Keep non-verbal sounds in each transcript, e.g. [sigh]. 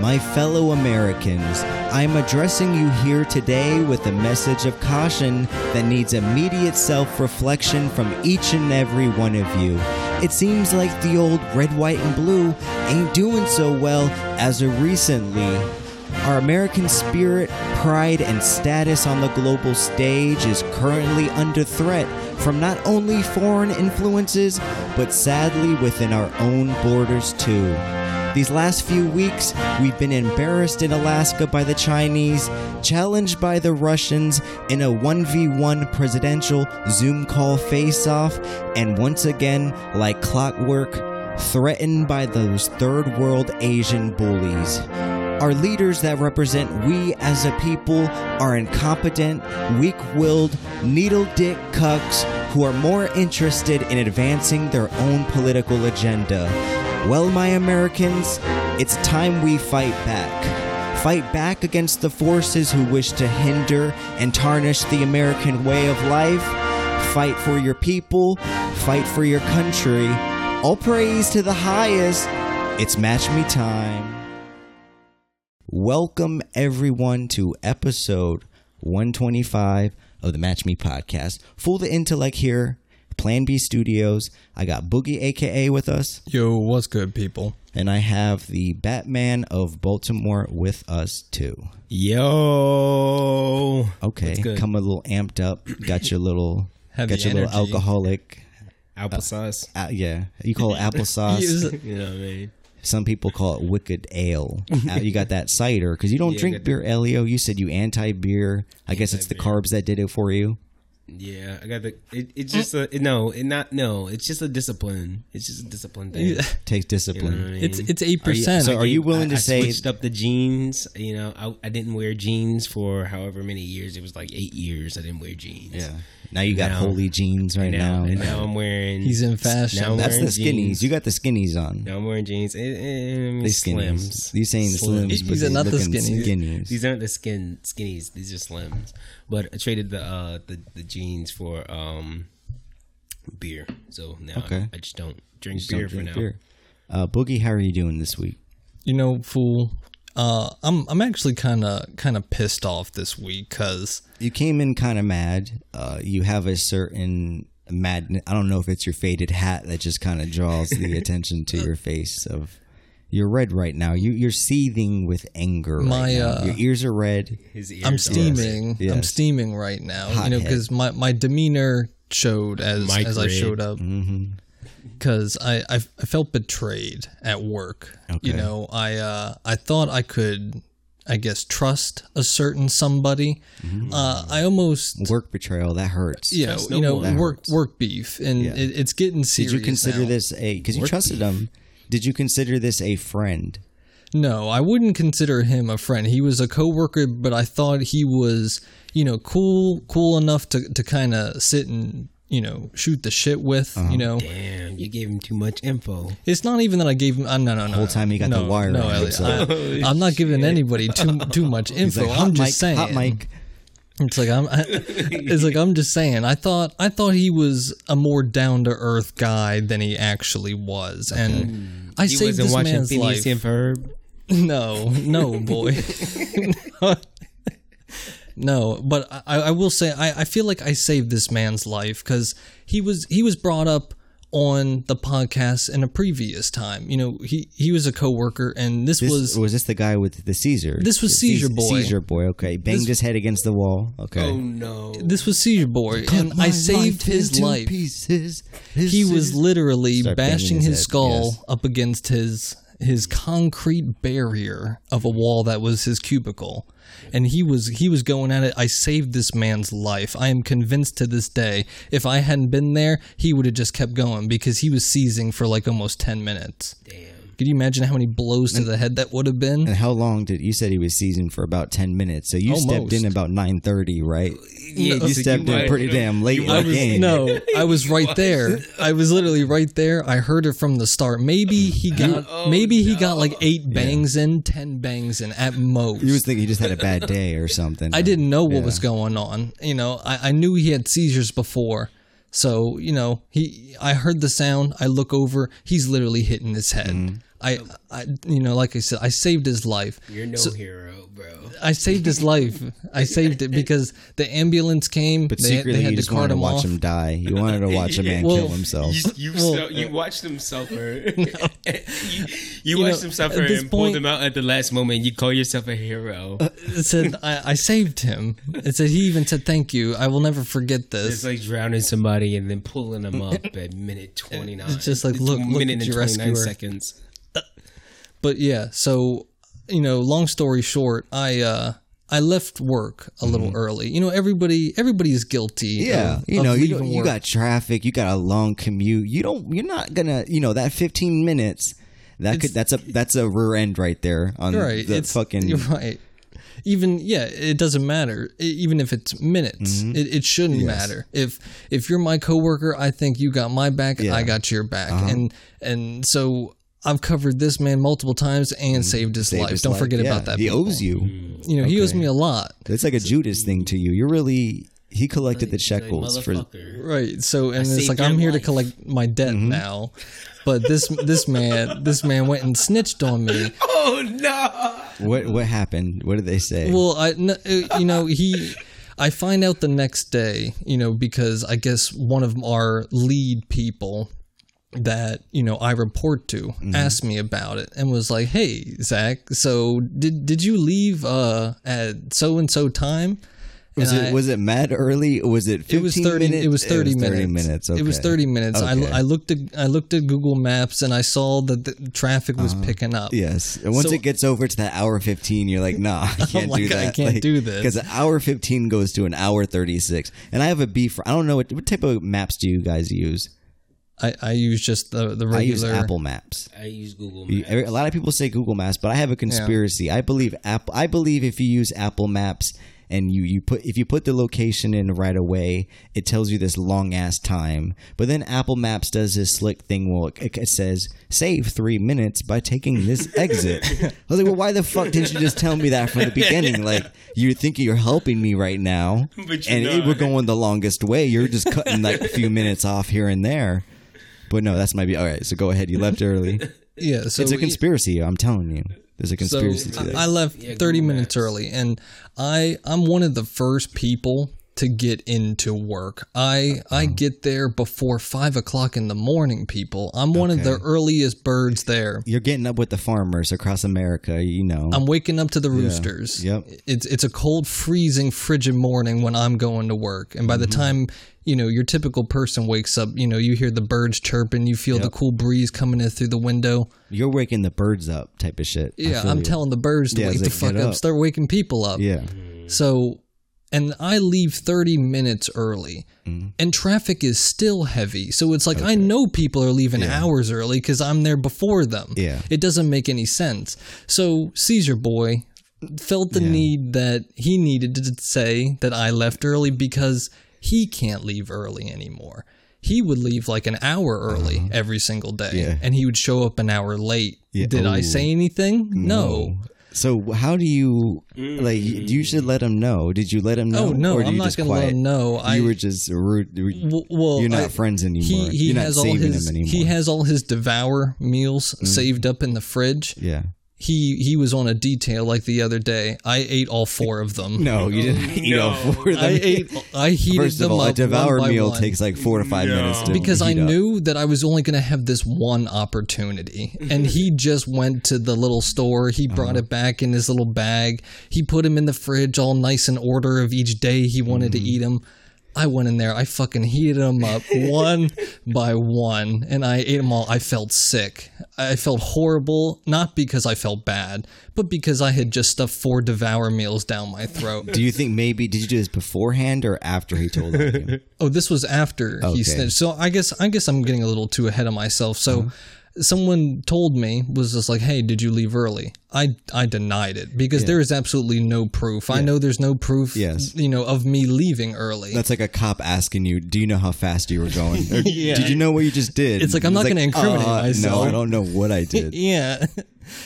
My fellow Americans, I'm addressing you here today with a message of caution that needs immediate self reflection from each and every one of you. It seems like the old red, white, and blue ain't doing so well as of recently. Our American spirit, pride, and status on the global stage is currently under threat from not only foreign influences, but sadly within our own borders too. These last few weeks, we've been embarrassed in Alaska by the Chinese, challenged by the Russians in a 1v1 presidential Zoom call face off, and once again, like clockwork, threatened by those third world Asian bullies. Our leaders that represent we as a people are incompetent, weak willed, needle dick cucks who are more interested in advancing their own political agenda. Well, my Americans, it's time we fight back. Fight back against the forces who wish to hinder and tarnish the American way of life. Fight for your people. Fight for your country. All praise to the highest. It's Match Me Time. Welcome, everyone, to episode 125 of the Match Me podcast. Fool the intellect here, Plan B Studios. I got Boogie, aka, with us, Yo, what's good, people? and I have the Batman of Baltimore with us too. Yo. Okay, What's good? come a little amped up. Got your little, [clears throat] Heavy got your little alcoholic. [laughs] Applesauce. Uh, yeah, you call it [laughs] applesauce. [laughs] you know what I mean? Some people call it wicked ale. Uh, you got that cider because you don't Yeah, drink beer, Elio. You said you anti beer. I guess it's the carbs that did it for you. Yeah, I got the. It, it's just a no. It not no. It's just a discipline. It's just a discipline thing. Yeah. Takes You know discipline. I mean? It's it's eight percent. so are you I- willing to I say- switched up the jeans? You know, I, I didn't wear jeans for however many years. It was like eight years. I didn't wear jeans. Yeah. Now you got Now- holy jeans right And now, now. and now I'm wearing. He's in fashion. Now I'm That's the wearing skinnies. jeans. You got the skinnies on. Now I'm wearing jeans. Eh, They skinnies. slims. You saying slims? slims these are they not the skinnies. skinnies. These aren't the skin skinnies. These are slims. But I traded the uh the, the jeans for um beer. So now Okay. I just don't drink Just don't beer for now. beer. Uh, Boogie, how are you doing this week? You know, fool. Uh, I'm I'm actually kind of kind of pissed off this week because You came in kind of mad. Uh, you have a certain madness. I don't know if it's your faded hat that just kind of draws the [laughs] attention to your face. Of you're red right now. You you're seething with anger. right My, now. uh, your ears are red. His ears I'm are- steaming. Yes. I'm steaming right now. you know, because my my demeanor showed as Mike as I showed up. Mm-hmm. because I, I I felt betrayed at work. You know, I uh, I thought I could, I guess, trust a certain somebody. Mm-hmm. Uh, I almost. Work betrayal that hurts. You know, you know, work hurts. work beef, and Yeah. it, it's getting serious. Did you consider now. this a because you Work trusted him? Did you consider this a friend? No, I wouldn't consider him a friend. He was a coworker, but I thought he was, you know, cool, cool enough to to kind of sit and you know shoot the shit with. Uh-huh. You know, Damn, you gave him too much info. It's not even that I gave him. Uh, no, no, no. whole time he got no, the wire No, on Elliot, himself. I, I'm not giving anybody too too much [laughs] He's info. like, hot I'm just mic, saying. hot mic. It's like I'm. I, it's like I'm just saying. I thought I thought he was a more down to earth guy than he actually was, and I He saved this watching man's Phineas life. Ferb. No, [laughs] no, boy. [laughs] no, but I, I will say I, I feel like I saved this man's life because he was he was brought up on the podcast in a previous time. You know, he he was a coworker, and this, This, was was this the guy with the Caesar? This was Seizure Caesar- Boy. Seizure boy. Okay, banged This- his head against the wall. Okay. Oh no. this was Seizure Boy, and I saved his life. Pieces. He was literally bashing his his, skull yes. up against his his concrete barrier of a wall that was his cubicle and he was he was going at it i saved this man's life i am convinced to this day if i hadn't been there he would have just kept going because he was seizing for like almost 10 minutes Damn. Could you imagine how many blows to the head that would have been And how long did you said he was seasoned for about ten minutes? So you stepped in about nine thirty, right? Yeah, You stepped in pretty damn late in I the was, game. no, [laughs] I was right there. I was literally right there. I heard it from the start. Maybe he got, Oh, maybe he got like eight bangs in, ten bangs in at most. You was thinking he just had a bad day or something. [laughs] I didn't know what Yeah. was going on. You know, I, I knew he had seizures before. So, you know, he I heard the sound, I look over, he's literally hitting his head. Mm-hmm. I, um, I, you know, like I said, I saved his life. You're no hero, bro. I saved his life. I saved it because the ambulance came. But they, secretly, they had you to just wanted to watch off. him die. You wanted to watch a man Well, kill himself. You, you, Well, so- you watched him suffer. [laughs] you [laughs] you You watched know, them suffer at this and pulled him out at the last moment. You call yourself a hero. Uh, it said I, I saved him. It said he even said thank you. I will never forget this. It's like drowning somebody and then pulling them up [laughs] at minute 29. It's just like, look- look minute at and your 29 rescuer. seconds. But yeah, so you know, long story short, I uh I left work a little early. You know, everybody everybody is guilty. Mm-hmm. Yeah, of- you know, you you got traffic, you got a long commute. You don't, you're not gonna, you know, that 15 minutes. That could, that's a, that's a rear end right there on right. the it's fucking. You're right. Even yeah, it doesn't matter. Even if it's minutes, Mm-hmm. it, it shouldn't matter. If if you're my coworker, I think you got my back. Yeah. Uh-huh. I got your back, and and so I've covered this man multiple times and saved his Mm-hmm. saved life. his Don't life. forget Yeah, about that. He people. owes you. You know, he owes me a lot. It's like a Judas thing to you. You're really. He collected the Like, shekels for. Right. So and it's like I'm your here to collect my debt Mm-hmm. now. But this this man this man went and snitched on me. [laughs] Oh no! What what happened? What did they say? Well, I n- uh, you know he I find out the next day, you know, because I guess one of our lead people that you know I report to Mm-hmm. asked me about it and was like, "Hey, Zach, so did did you leave uh, at so and so time?" was and it I- was it mad early? Was it 15 It was thirty. minutes? It was thirty minutes. minutes. It was okay. thirty minutes. Okay. I, I looked at I looked at Google Maps and I saw that the traffic was picking up. Yes. And once So- it gets over to that hour 15, you're like, nah, [laughs] I [laughs] can't like, do that. I can't do this. Because an hour 15 goes to an hour 36. And I have a beef. I don't know what, what type of maps do you guys use? I, I use just the the I use. Apple Maps. I use Google Maps. A lot of people say Google Maps, but I have a conspiracy. I believe Apple. I believe if you use Apple Maps and you you put if you put the location in right away, it tells you this long ass time. But then Apple Maps does this slick thing. Well, it, it says save three minutes by taking this [laughs] exit. I was like, well, why the fuck didn't you just tell me that from the [laughs] beginning? Like you think you're helping me right now, But you're and it, not. we're going the longest way. You're just cutting like a few minutes off here and there. But no, that's my be all right. So go ahead. You left early. [laughs] Yeah, so It's a conspiracy. I'm telling you. There's a So conspiracy to. I I left Yeah, 30 minutes Maps. early and I I'm one of the first people to get into work. I I Uh-huh. get there before five o'clock in the morning. People, I'm one of the earliest birds there. You're getting up with the farmers across America. You know. I'm waking up to the roosters. Yep. It's it's a cold, freezing, frigid morning when I'm going to work, and by the Mm-hmm. time you know your typical person wakes up, you know you hear the birds chirping, you feel the cool breeze coming in through the window. You're waking the birds up, type of shit. Yeah, I'm you. telling the birds to Yeah, wake the fuck up. up. start waking people up. Yeah. So, and I leave 30 minutes early, Mm-hmm. and traffic is still heavy. So it's like I know people are leaving hours early because I'm there before them. Yeah. It doesn't make any sense. So, Caesar Boy felt the need that he needed to say that I left early because he can't leave early anymore. He would leave like an hour early every single day, Uh-huh. Yeah. and he would show up an hour late. Yeah. Did I say anything? No. So how do you like? You should let him know. Did you let him know? Oh no, or I'm you not going to let him know. I, You were just rude. Well, You're not I- friends anymore. He, he You're not has all his him anymore. Mm. he has all his devour meals saved up in the fridge. Yeah. He he was on a detail like the other day. I ate all four of them. No, you didn't eat all four of them. I ate. I heated First of them all, a up devour one meal one. takes like four to five minutes to because I up. knew that I was only going to have this one opportunity. And he [laughs] just went to the little store. He brought Uh-huh. it back in his little bag. He put him in the fridge, all nice in order of each day he wanted Mm-hmm. to eat them. I went in there. I fucking heated them up [laughs] one by one, and I ate them all. I felt sick. I felt horrible, not because I felt bad, but because I had just stuffed four devour meals down my throat. Do you think maybe did you do this beforehand or after he told you? [laughs] Oh, this was after Okay. he snitched. So I guess I guess I'm getting a little too ahead of myself. So Uh-huh. someone told me was just like, "Hey, did you leave early?" I I denied it because there is absolutely no proof. I know there's no proof. Yes. you know of me leaving early. That's like a cop asking you, "Do you know how fast you were going? [laughs] Yeah. Did you know what you just did?" It's like, I'm not gonna incriminate "Uh, myself." No, I don't know what I did. [laughs] yeah. [laughs]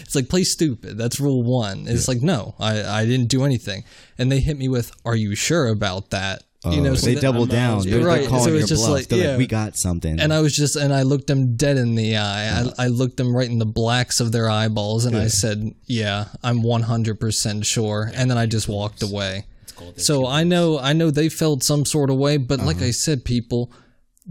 It's like play stupid. That's rule one. It's like no, I, I didn't do anything. And they hit me with, "Are you sure about that?" You know, Oh, so they that- double down. They're, they're calling so your just bluff. like, yeah. like, we got something. and I was just, and I looked them dead in the eye. I, I looked them right in the blacks of their eyeballs, and I said, "Yeah, I'm 100 percent sure." And then I just walked away. So I know, I know they felt some sort of way, but Uh-huh. like I said, people,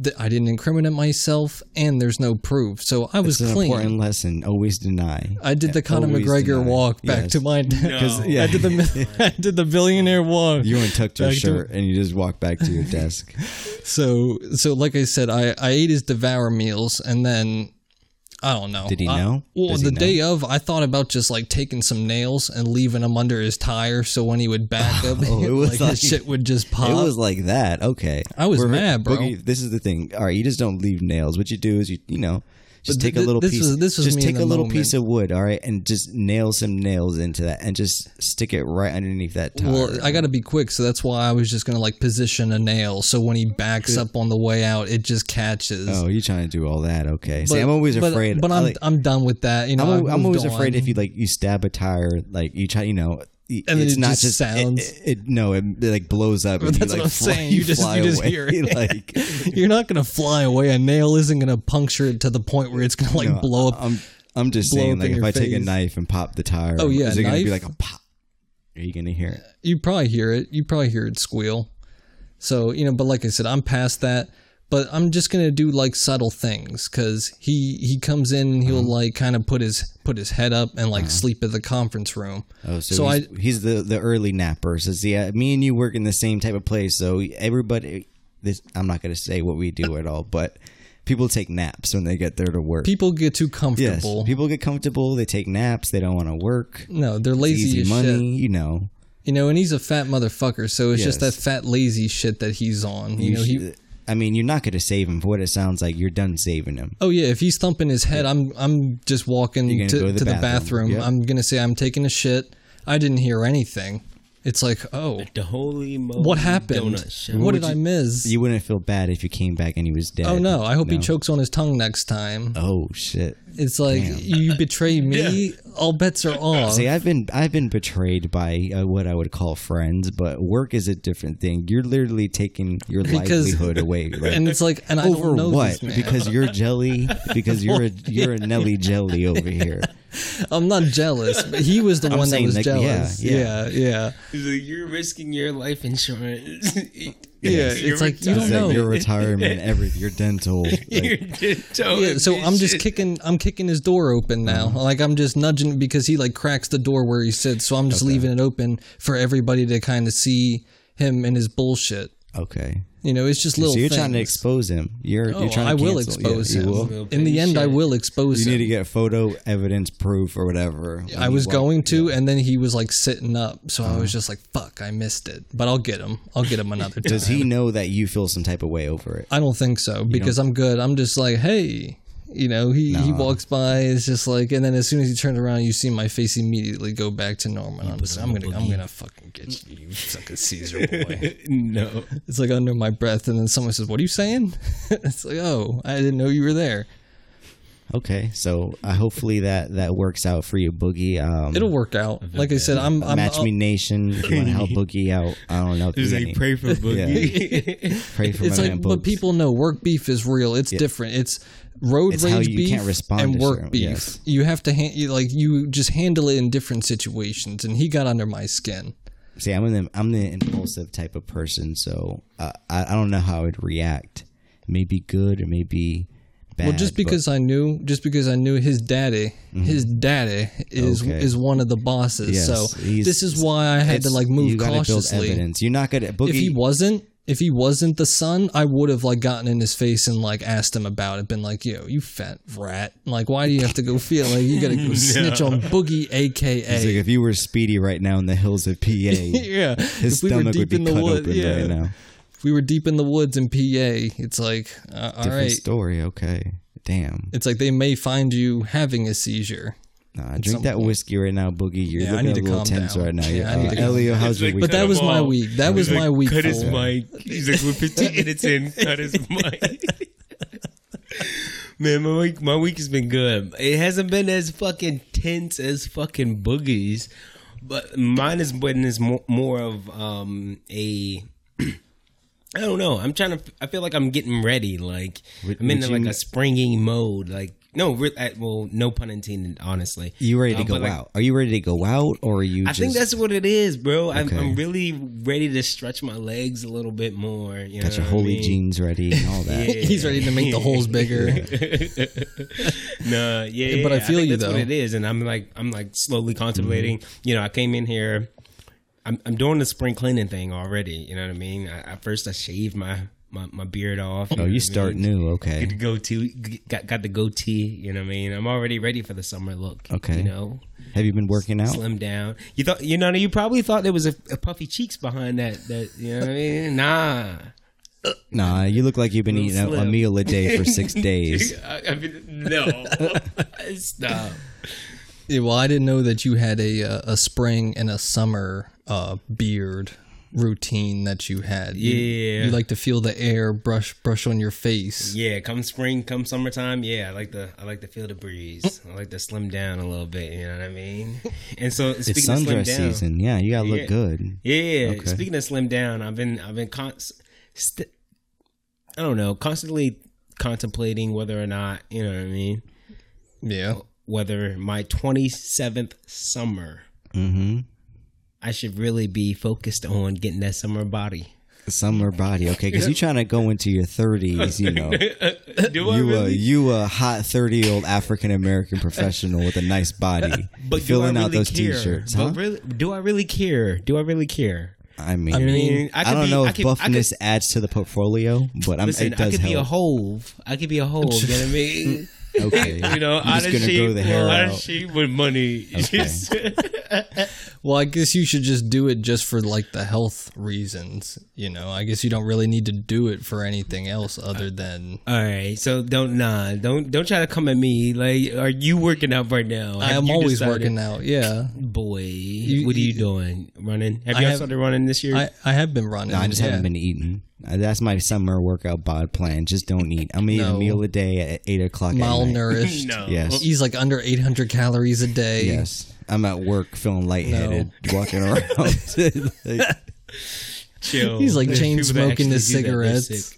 th- I didn't incriminate myself, and there's no proof, so I was it's an clean. important lesson. Always deny. I did the Conor McGregor deny. walk back Yes. to my [laughs] No. yeah. I did the [laughs] I did the billionaire walk. You untucked your Back to- shirt and you just walked back to your desk. [laughs] So so like I said, I I ate his devour meals and then I don't know. Did he I- know? well, Does the know? day of, I thought about just like taking some nails and leaving them under his tire, so when he would back up, [laughs] Oh, it [laughs] was like, like- his shit would just pop. [laughs] It was like that. Okay. I was mad, bro. Boogie, this is the thing. All right, you just don't leave nails. What you do is you you know just But take a little this piece. was- this was just take a little moment. piece of wood, all right, and just nail some nails into that, and just stick it right underneath that tire. well, I got to be quick, so that's why I was just gonna like position a nail, so when he backs up on the way out, it just catches. oh, you trying to do all that? Okay. See, I'm always but- afraid. But I'm like- I'm done with that. You know, I'm, I'm always afraid if you like you stab a tire, like you try, you know. And it's it not just just sounds- It, it, no, it, like blows up. [laughs] That's you, what like, I'm fly- saying. You just- fly you just away, hear it. [laughs] like [laughs] You're not gonna fly away. A nail isn't gonna puncture it to the point where it's gonna like No, blow up. I'm I'm just saying, like if I take a knife and pop the tire, Oh, yeah, is it gonna be like a pop? Are you gonna hear it? You probably hear it. You probably hear it squeal. So you know, but like I said, I'm past that. But I'm just gonna do like subtle things because he he comes in and he'll Uh-huh. like kind of put his put his head up and like sleep at the conference room. Oh, so, So he's, he's the the early napper. Says, yeah, me and you work in the same type of place, so everybody. This I'm not gonna say what we do at all, but people take naps when they get there to work. People get too comfortable. yes, people get comfortable. They take naps. They don't want to work. no, they're It's lazy easy as money, shit. you know. You know, and he's a fat motherfucker, so it's just that fat lazy shit that he's on. You, You know, he I mean, you're not gonna save him. For what it sounds like, you're done saving him. Oh yeah, if he's thumping his head, I'm I'm just walking You're to, gonna go to, the bathroom. Yep. I'm gonna say I'm taking a shit. I didn't hear anything. It's like, oh, The holy moly what happened? donut. What did would I miss? You wouldn't feel bad if you came back and he was dead. oh no, I hope he chokes on his tongue next time. Oh shit. It's like Damn. you betray [laughs] me, all bets are [laughs] off. See, I've been I've been betrayed by uh, what I would call friends, but work is a different thing. You're literally taking your [laughs] Because- livelihood away. [laughs] Right? and it's like, and I over don't know what? this man. Because you're jelly. Because you're a you're a Nelly jelly over here. I'm not jealous, but he was the I'm one that saying, was like, yeah, jealous. yeah. yeah, yeah. He's like, you're risking your life insurance. Yeah, You're it's like, you don't know. your retirement, [laughs] everything, your dental. Like, just [laughs] Yeah, so I'm just shit. kicking. I'm kicking his door open now. Uh-huh. Like I'm just nudging because he like cracks the door where he sits. So I'm just leaving it open for everybody to kind of see him and his bullshit. okay. You know, it's just little. So you're things. trying to expose him. You're Oh, you're trying to I will cancel- expose yeah, him. Will. Will In the pay end, I will expose him. You him. need to get photo evidence, proof, or whatever. I was walk- going to, and then he was like sitting up, so Uh-huh. I was just like, "Fuck, I missed it." But I'll get him. I'll get him another time. Does he know that you feel some type of way over it? I don't think so because I'm good. I'm just like, hey, you know, he, he walks by. It's just like, and then as soon as he turns around, you see my face immediately go back to normal. I'm just, I'm gonna, I'm gonna fucking get you, you fucking Caesar boy. [laughs] no. it's like under my breath, and then someone says, "What are you saying?" [laughs] it's like, oh, I didn't know you were there. Okay, so uh, hopefully that that works out for you, Boogie. Um, It'll work out. Like I said, I'm, I'm Match Me Nation. If you want to help [laughs] Boogie out, I don't know. if He's there's like, any- pray for Boogie. pray for It's my like, man but people know work beef is real. It's different. It's road It's rage you beef can't respond and work certain- beef. yes. You have to you, like you just handle it in different situations, and he got under my skin. See, I'm an I'm the impulsive type of person, so uh, I I don't know how I'd react. Maybe good or maybe bad. Well, just but- because I knew, just because I knew his daddy, his daddy is Mm-hmm. Okay. is one of the bosses. Yes, so this is why I had to like move you cautiously. Build evidence. You're not gonna Boogie. If he wasn't, if he wasn't the son, I would have like gotten in his face and like asked him about it. Been like, "Yo, you fat rat! Like, why do you have to go feel like you gotta go [laughs] [laughs] snitch on Boogie, He's like, aka?" if you were Speedy right now in the hills of PA, [laughs] yeah, his if we were stomach deep would be in the cut wood, open yeah. right now. If we were deep in the woods in PA, it's like, uh, all Different right. story. Okay, damn. It's like they may find you having a seizure. Nah, drink that point. whiskey right now, Boogie. You're Yeah, I looking need a to little calm tense down. right now. Yeah, I Uh, need to calm Elio, how's It's your like- week? But that was my week. That was He's my week. Cut his full. mic. He's like, we're 15 [laughs] minutes in. Cut his mic. Man, my week, my week has been good. It hasn't been as fucking tense as fucking boogies, but mine has been is more, more of um, a [clears throat] I don't know. I'm trying to. I feel like I'm getting ready. Like Would- I'm in like you- a springing mode. Like no, re- I- well, no pun intended. Honestly, You ready to Um, go but, like, out? Are you ready to go out, or are you? I just, think that's what it is, bro. I'm, I'm really ready to stretch my legs a little bit more. You got know your what I holy mean? jeans ready and all that. [laughs] Yeah. He's ready to make the holes bigger. [laughs] no, yeah, But I yeah, feel think you, that's though. what it is, and I'm like, I'm like slowly contemplating. You know, I came in here. I'm, I'm doing the spring cleaning thing already. You know what I mean? I, at first, I shaved my, my, my beard off. Oh, you start new. Okay. Get the goatee, got got the goatee. You know what I mean? I'm already ready for the summer look. Okay. you know, Have you been working out? slim down. You thought, you know, you probably thought there was a, a puffy cheeks behind that. That you know what I mean? Nah, [laughs] Nah, you look like you've been eating a, a meal a day for six [laughs] days. I, I mean, no, [laughs] stop. Yeah, well, I didn't know that you had a uh, a spring and a summer uh, beard routine that you had. You- Yeah. you, like to feel the air brush brush on your face. Yeah, come spring, come summertime, yeah, I like the I like to feel the breeze. I like to slim down a little bit. You know what I mean? And so It's speaking of slim sundress down, season. Yeah, you gotta Yeah. look good. Yeah. Okay. Speaking of slim down, I've been I've been con- st- I don't know, constantly contemplating whether or not you know what I mean, Yeah. whether my twenty seventh summer Mm-hmm. I should really be focused on getting that summer body. Summer body, okay? Because you're trying to go into your 30s, you know. [laughs] Do I You a really? you a hot 30 year old African American professional with a nice body, [laughs] but filling I out those care? t-shirts, huh? really, do I really care? Do I really care? I mean, I I, mean, I could don't be- know I if could- I could- buffness adds to the portfolio, but I'm, Listen, it does I could be a help. Hov. I could be a Hov. you know what I mean? [laughs] okay, You know, You're out just gonna shape, grow the hair out of out. shape with money. Well, I guess you should just do it just for like the health reasons. You know, I guess you don't really need to do it for anything else other than. All right, so don't nah, don't don't try to come at me. Like, are you working out right now? I am always decided- working out. Yeah, Boy, what are you doing? Running? Have I you have- started running this year? I I have been running. No, I just yeah. haven't been eating. Uh, That's my summer workout bod plan. Just don't eat. I'm eating No. a meal a day at eight o'clock. At night. malnourished. [laughs] no. Yes. He's like under 800 calories a day. Yes, I'm at work feeling lightheaded, [laughs] walking around. [laughs] Like, Chill. He's like There's chain smoking his actually do that. They're cigarettes.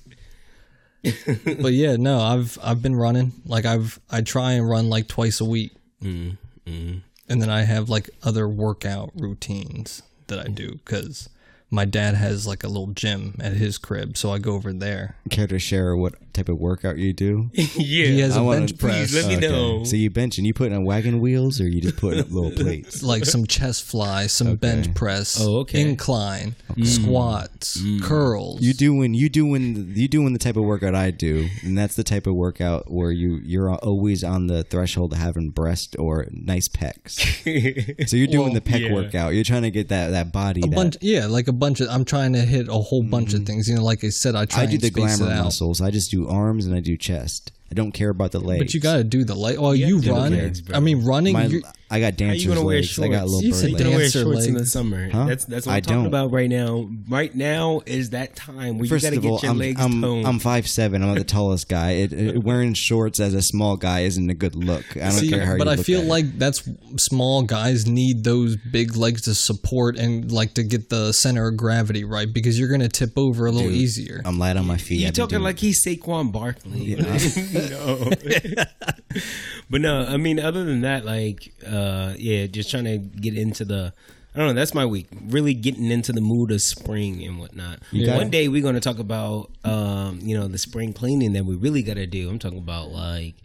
[laughs] But yeah, no, I've I've been running. Like I've I try and run like twice a week, Mm, mm. and then I have like other workout routines that I do because my dad has like a little gym at his crib, so I go over there. care to share what type of workout you do? [laughs] yeah. He has I a wanna- bench press, Please let me Okay. know. So you bench and you put on wagon wheels, or you just putting up little [laughs] plates? like some chest fly, some bench press, Oh, okay. incline, mm. squats, mm. curls. You doing you doing you doing the type of workout I do, and that's the type of workout where you you're always on the threshold of having breast or nice pecs. [laughs] So you're doing Well, the pec yeah. workout. You're trying to get that that body. a that, bunch, yeah, like a bunch of. I'm trying to hit a whole bunch of mm. things. You know, like I said, I try. I do the glamour muscles. I just do arms and I do chest. I don't care about the legs. But you got to do the leg. Well, Yeah, you run. legs. I mean, running. My, I got How dancers you gonna wear legs. shorts? I got little You bird said You legs. gonna wear Dancer shorts in the summer? Huh? That's that's what I I'm talking don't. about right now. Right now is that time where First you gotta of get all, your I'm legs I'm, toned. I'm five seven. I'm not the tallest guy. It, it- wearing shorts as a small guy isn't a good look. I don't See, care how but you I look feel at it. like that's small guys need those big legs to support and like to get the center of gravity right because you're gonna tip over a little Dude, easier. I'm light on my feet. you I've talking like he's Saquon Barkley? [laughs] no, [laughs] but no. I mean, other than that, like, uh, yeah, just trying to get into the. I don't know. That's my week. Really getting into the mood of spring and whatnot. got One day we're going to talk about, um, you know, the spring cleaning that we really got to do. I'm talking about like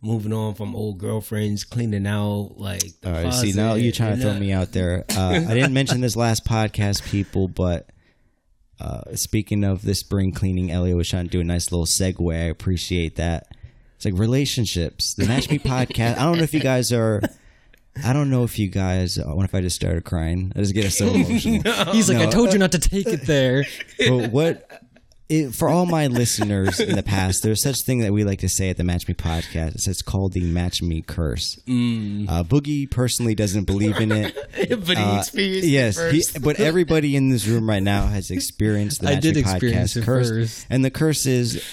moving on from old girlfriends, cleaning out like. The All right, see now you're trying to throw me out there. Uh, I didn't mention this last podcast, people, but uh, speaking of this spring cleaning, Elliot was trying to do a nice little segue. I appreciate that. It's like relationships. The Match Me podcast. I don't know if you guys are. I don't know if you guys. I wonder if I just started crying. I just get so [laughs] emotional. He's like, I told you not to take it there. but what it, for all my listeners in the past, there's such thing that we like to say at the Match Me podcast. It's, it's called the Match Me curse. Uh, Boogie personally doesn't believe in it. [laughs] but he Uh, experienced yes, it he, but everybody in this room right now has experienced the I Match did Me experience podcast curse, first. and the curse is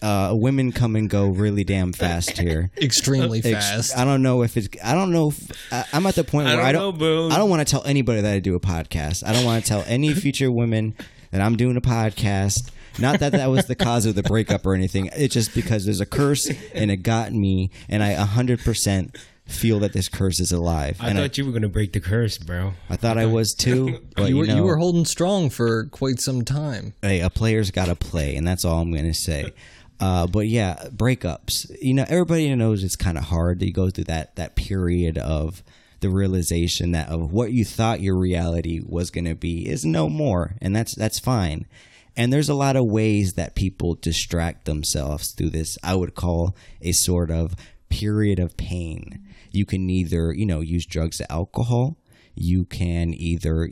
uh, women come and go really damn fast here. [laughs] Extremely Ex- fast. I don't know if it's. I don't know. If, I, I'm at the point where I don't don't. I don't want to tell anybody that I do a podcast. I don't want to tell any [laughs] future women that I'm doing a podcast. Not that that was the cause of the breakup or anything. It's just because there's a curse and it got me, and I 100% feel that this curse is alive. I and thought you were gonna break the curse, bro. I, I thought I was too. [laughs] But you were know, you were holding strong for quite some time. hey, a player's got to play, and that's all I'm going to say. Uh, but yeah, breakups. You know, everybody knows it's kind of hard. You go through that that period of the realization that of what you thought your reality was going to be is no more, and that's that's fine. And there's a lot of ways that people distract themselves through this. I would call a sort of period of pain. You can either, you know, use drugs or alcohol you can either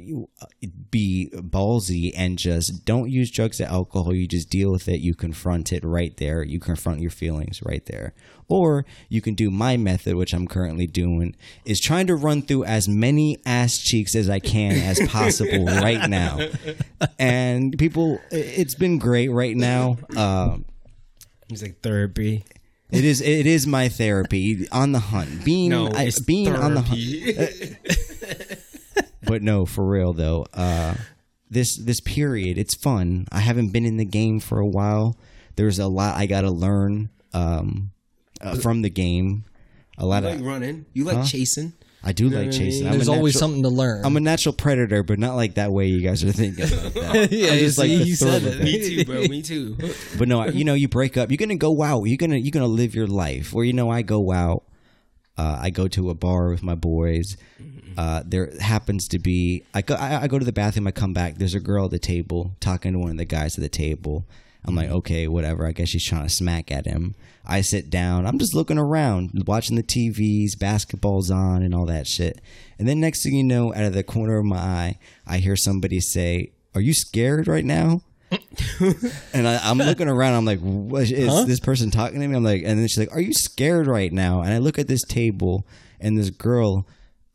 be ballsy and just don't use drugs or alcohol. You just deal with it. You confront it right there. You confront your feelings right there. Or you can do my method, which I'm currently doing, is trying to run through as many ass cheeks as I can as [laughs] possible right now. And people, it's been great right now. Uh, He's like therapy. It is it is my therapy on the hunt. Being No, I, it's being on the hunt. [laughs] but no, for real though. Uh, this this period, it's fun. I haven't been in the game for a while. There's a lot I got to learn um, uh, from the game. A lot You of running. You like chasing. I do know like what I chasing. mean? I'm There's always something to learn. I'm a natural predator, but not like that way you guys are thinking. [laughs] Like yeah, I'm just like see, the he thrill said it. Me too, bro. Me too. [laughs] But no, you know, you break up. You're gonna go out. You're gonna you're gonna live your life. Where you know, I go out. Uh, I go to a bar with my boys. Uh, there happens to be I go I, I go to the bathroom. I come back. There's a girl at the table talking to one of the guys at the table. I'm like, okay, whatever. I guess she's trying to smack at him. I sit down. I'm just looking around, watching the TVs, basketball's on, and all that shit. And then next thing you know, out of the corner of my eye, I hear somebody say, "Are you scared right now?" [laughs] and I, I'm looking around. I'm like, what, is this person talking to me? I'm like, and then she's like, "Are you scared right now?" And I look at this table, and this girl,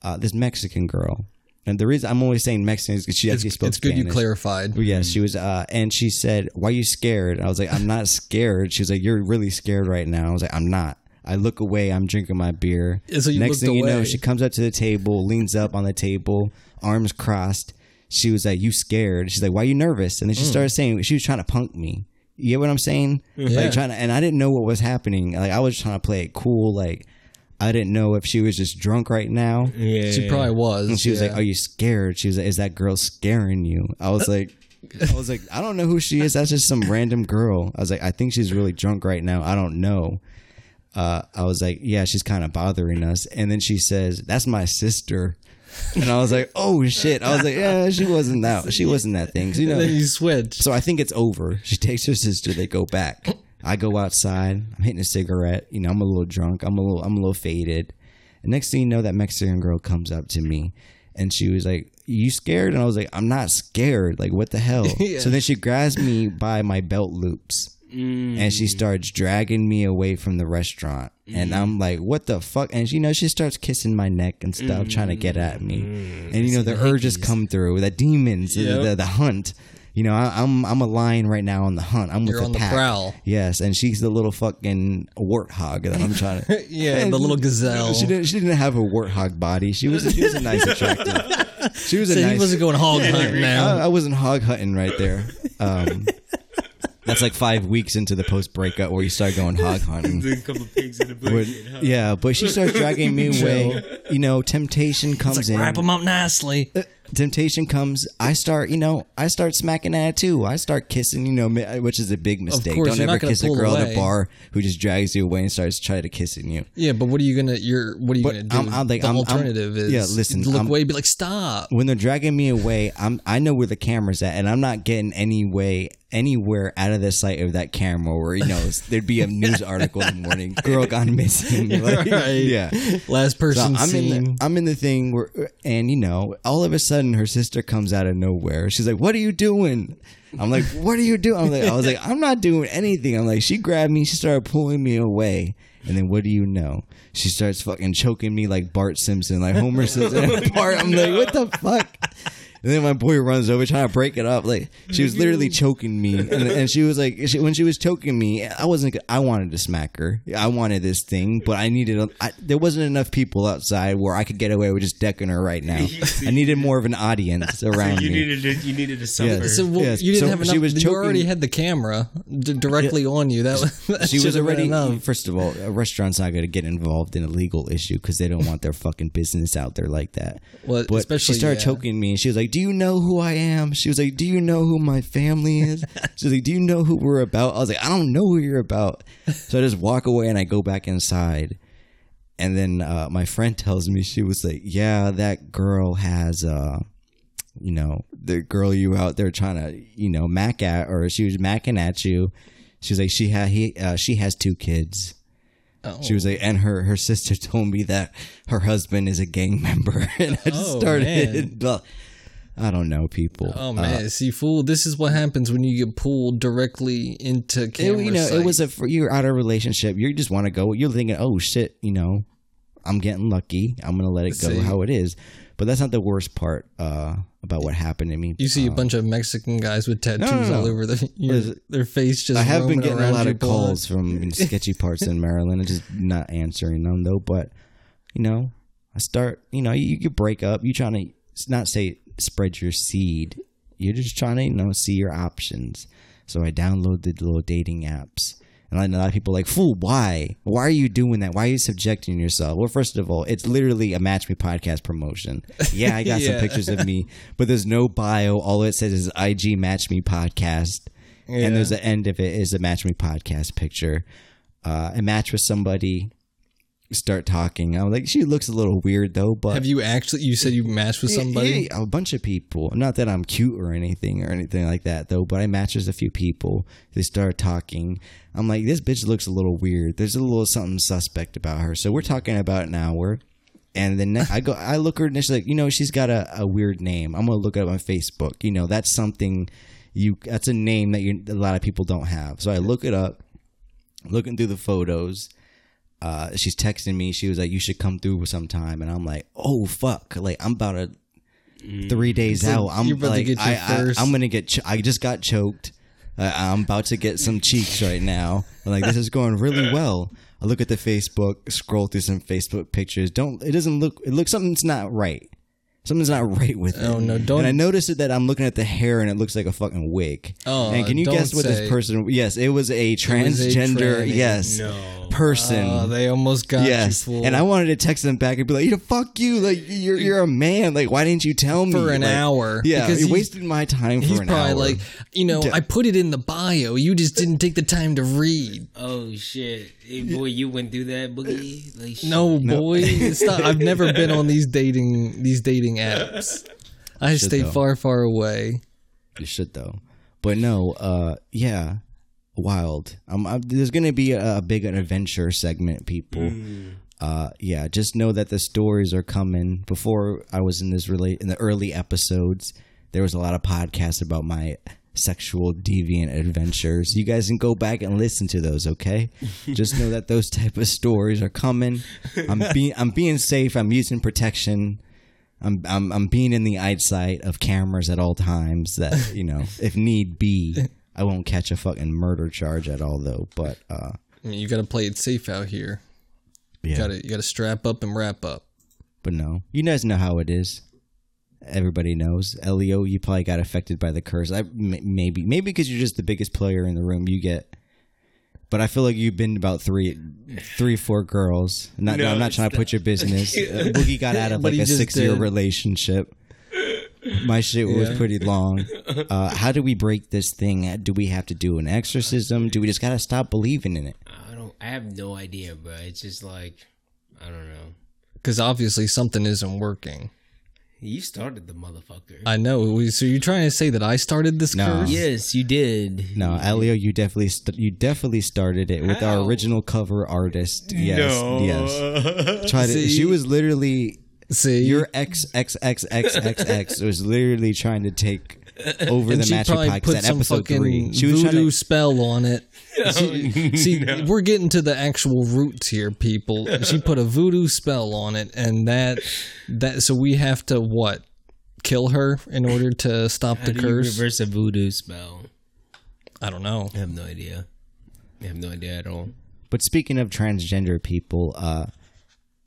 uh, this Mexican girl, and the reason I'm always saying Mexican is because she It's, actually spoke it's good you clarified. Yes, she was, uh, and she said, "Why are you scared?" I was like, "I'm not scared." She was like, "You're really scared right now." I was like, "I'm not." I look away. I'm drinking my beer. So Next thing you know, she comes up to the table, leans up on the table, arms crossed. She was like, "You scared?" She's like, "Why are you nervous?" And then she Hmm. started saying she was trying to punk me. You get what I'm saying? Yeah. Like trying to, and I didn't know what was happening. Like I was trying to play it cool. Like I didn't know if she was just drunk right now. Yeah. She probably was. And she was yeah. like, "Are you scared?" She was like, "Is that girl scaring you?" I was like, "I was like, I don't know who she is. That's just some random girl." I was like, "I think she's really drunk right now. I don't know." Uh, I was like, "Yeah, she's kind of bothering us." And then she says, "That's my sister." And I was like, "Oh shit!" I was like, "Yeah, she wasn't that. She wasn't that thing." You know, then you switch. so I think it's over. She takes her sister. They go back. I go outside. I'm hitting a cigarette. You know, I'm a little drunk. I'm a little. I'm a little faded. And next thing you know, that Mexican girl comes up to me, and she was like, "You scared?" And I was like, "I'm not scared. Like, what the hell?" [laughs] Yeah. So then she grabs me by my belt loops. And she mm. starts dragging me away from the restaurant, and I'm mm. like, "What the fuck?" And you know, she starts kissing my neck and stuff, trying to get at me. Mm. And you know, the urges come through, the demons, the, the, the hunt. You know, I, I'm I'm a lion right now on the hunt. I'm with You're the on the pack. prowl. Yes, and she's the little fucking warthog that I'm trying to. [laughs] Yeah, the little gazelle. She didn't. She didn't have a warthog body. She was. She was a nice, attractive. She was a [laughs] So nice. he wasn't going hog hunting now. I, I wasn't hog hunting right there. Um, that's like five weeks into the post breakup where you start going hog hunting. a couple pigs in a But, blanket. huh? yeah, but she starts dragging me [laughs] away. You know, temptation comes in. Wrap them up nicely. Temptation comes, I start, you know, I start smacking at it too. I start kissing, you know, which is a big mistake. course, Don't ever kiss a girl at a bar who just drags you away and starts trying to kissing you. Yeah, but what are you gonna? You're what are you But gonna do? I'm- I'm like- the I'm- I'm- alternative is yeah, listen, look I'm- away, be like, stop. When they're dragging me away, I'm I know where the camera's at, and I'm not getting any way anywhere out of the sight of that camera where you know there'd be a news [laughs] article in the morning, girl gone missing. [laughs] Like, Right. Yeah. Last So person I'm in seen. the I'm in the thing where, and you know, all of a sudden her sister comes out of nowhere. She's like, "What are you doing?" I'm like, "What are you doing?" I'm like, I was like, "I'm not doing anything." I'm like, she grabbed me, she started pulling me away, and then what do you know? She starts fucking choking me like Bart Simpson, like Homer Simpson. [laughs] Bart, I'm like, "What the fuck?" And then my boy runs over trying to break it up. Like she was literally [laughs] choking me, and, and she was like, she, when she was choking me, I wasn't. I wanted to smack her. I wanted this thing, but I needed. A, I, there wasn't enough people outside where I could get away with just decking her right now. [laughs] I needed more of an audience [laughs] around you me. needed to, you needed to suffer. Yes. So well, Yes, you didn't so have enough. she was you already had the camera d- directly on you. That, that she was already. enough. First of all, a restaurant's not going to get involved in a legal issue because they don't want their fucking business out there like that. Well, but especially, she started yeah. choking me, and she was like, "Do you know who I am?" She was like, "Do you know who my family is?" [laughs] she was like, "Do you know who we're about?" I was like, "I don't know who you're about." So I just walk away and I go back inside. And then uh, my friend tells me she was like, "Yeah, that girl has, uh, you know, the girl you out there trying to, you know, mac at, or she was macking at you." She was like, "She had he, uh, she has two kids." Oh. She was like, and her her sister [laughs] told me that her husband is a gang member, [laughs] and I just Oh, started. I don't know people. Oh Uh, man, see, fool! This is what happens when you get pulled directly into it, you know, sight. it was a you're out of a relationship. You just want to go. You're thinking, oh shit, you know, I'm getting lucky. I'm gonna let it go See. how it is. But that's not the worst part uh, about what happened to me. You see a Uh, bunch of Mexican guys with tattoos no, no. all over their your, their face. Just I have been getting a lot of blood. calls from sketchy parts in [laughs] Maryland. I'm just not answering them though. But you know, I start. You know, you, you break up. You trying to not say spread your seed. You're just trying to you know see your options. So I downloaded the little dating apps. And a lot of people are like, fool, why? Why are you doing that? Why are you subjecting yourself? Well, first of all, it's literally a Match Me podcast promotion. [laughs] Yeah, I got some pictures of me, but there's no bio. All it says is IG Match Me podcast Yeah. and there's the end of it is a match me podcast picture. Uh, I match with somebody, start talking. I'm like, she looks a little weird though, but Have you actually? You said you matched with somebody. yeah, a bunch of people. Not that I'm cute or anything or anything like that though, but I matched with a few people. They start talking. I'm like, this bitch looks a little weird. There's a little something suspect about her. So we're talking about an hour. And then I go, I look her and she's like, you know, she's got a, a weird name. I'm gonna look it up on Facebook. You know, that's something you. That's a name that you a lot of people don't have. So I look it up, looking through the photos. Uh, she's texting me. She was like, "You should come through sometime," and I'm like, "Oh fuck!" Like I'm about to three days So out. I'm you're about to like, get your I, I, first- I'm gonna get. Ch- I just got choked. Uh, I'm about to get some cheeks right now. I'm like this is going really [laughs] well. I look at the Facebook, scroll through some Facebook pictures. Don't it doesn't look? It looks something's not right. Something's not right with oh, it. Oh, no, don't- And I noticed it that I'm looking at the hair and it looks like a fucking wig. Oh, and can you guess what say. this person? Yes, it was a was a transgender. yes, No. person. Oh, they almost got Yes, you and I wanted to text them back and be like, "You know, fuck you! Like you're you're a man. Like why didn't you tell me For an Like, hour, Yeah, because you wasted my time for He's an probably hour. like, you know, Yeah. I put it in the bio. You just didn't take the time to read. Oh shit, hey, boy, you went through that boogie. Like, shit. No, boy, stop. I've never been on these dating these dating apps. [laughs] I Should stay though. far, far away. you should though. But no, uh, yeah, wild. Um, I, there's gonna be a, a big adventure segment, people. Mm. Uh, yeah, just know that the stories are coming. Before I was in this really in the early episodes, there was a lot of podcasts about my sexual deviant adventures. You guys can go back and listen to those, okay? [laughs] just know that those type of stories are coming. I'm [laughs] being I'm being safe. I'm using protection. I'm I'm I'm being in the eyesight of cameras at all times. That you know, [laughs] if need be, I won't catch a fucking murder charge at all though. But uh, you got to play it safe out here. yeah. You got to you got to strap up and wrap up. But no, you guys know how it is. Everybody knows. Elio, you probably got affected by the curse. I m- maybe maybe because you're just the biggest player in the room. You get. But I feel like you've been about three, three, four girls. Not, No, I'm not trying to put your business. [laughs] Uh, Boogie got out of like a just six year relationship. My shit was pretty long. [laughs] Uh, how do we break this thing? Do we have to do an exorcism? Do we just gotta stop believing in it? I don't. I have no idea, bro. It's just like I don't know. Because obviously something isn't working. You started the motherfucker. I know. So you're trying to say that I started this No. curse? yes, you did. No, Elio, you definitely st- you definitely started it with our original cover artist. Yes, yes. [laughs] Tried it. She was literally See, your ex ex ex ex ex ex [laughs] was literally trying to take [laughs] over and the she match probably podcast put at some episode fucking three. She was voodoo trying to. spell on it. [laughs] See, see, [laughs] we're getting to the actual roots here, people. She put a voodoo spell on it, and that that so we have to what kill her in order to stop How the do you curse. reverse a voodoo spell? I don't know. I have no idea. I have no idea at all. But speaking of transgender people, uh,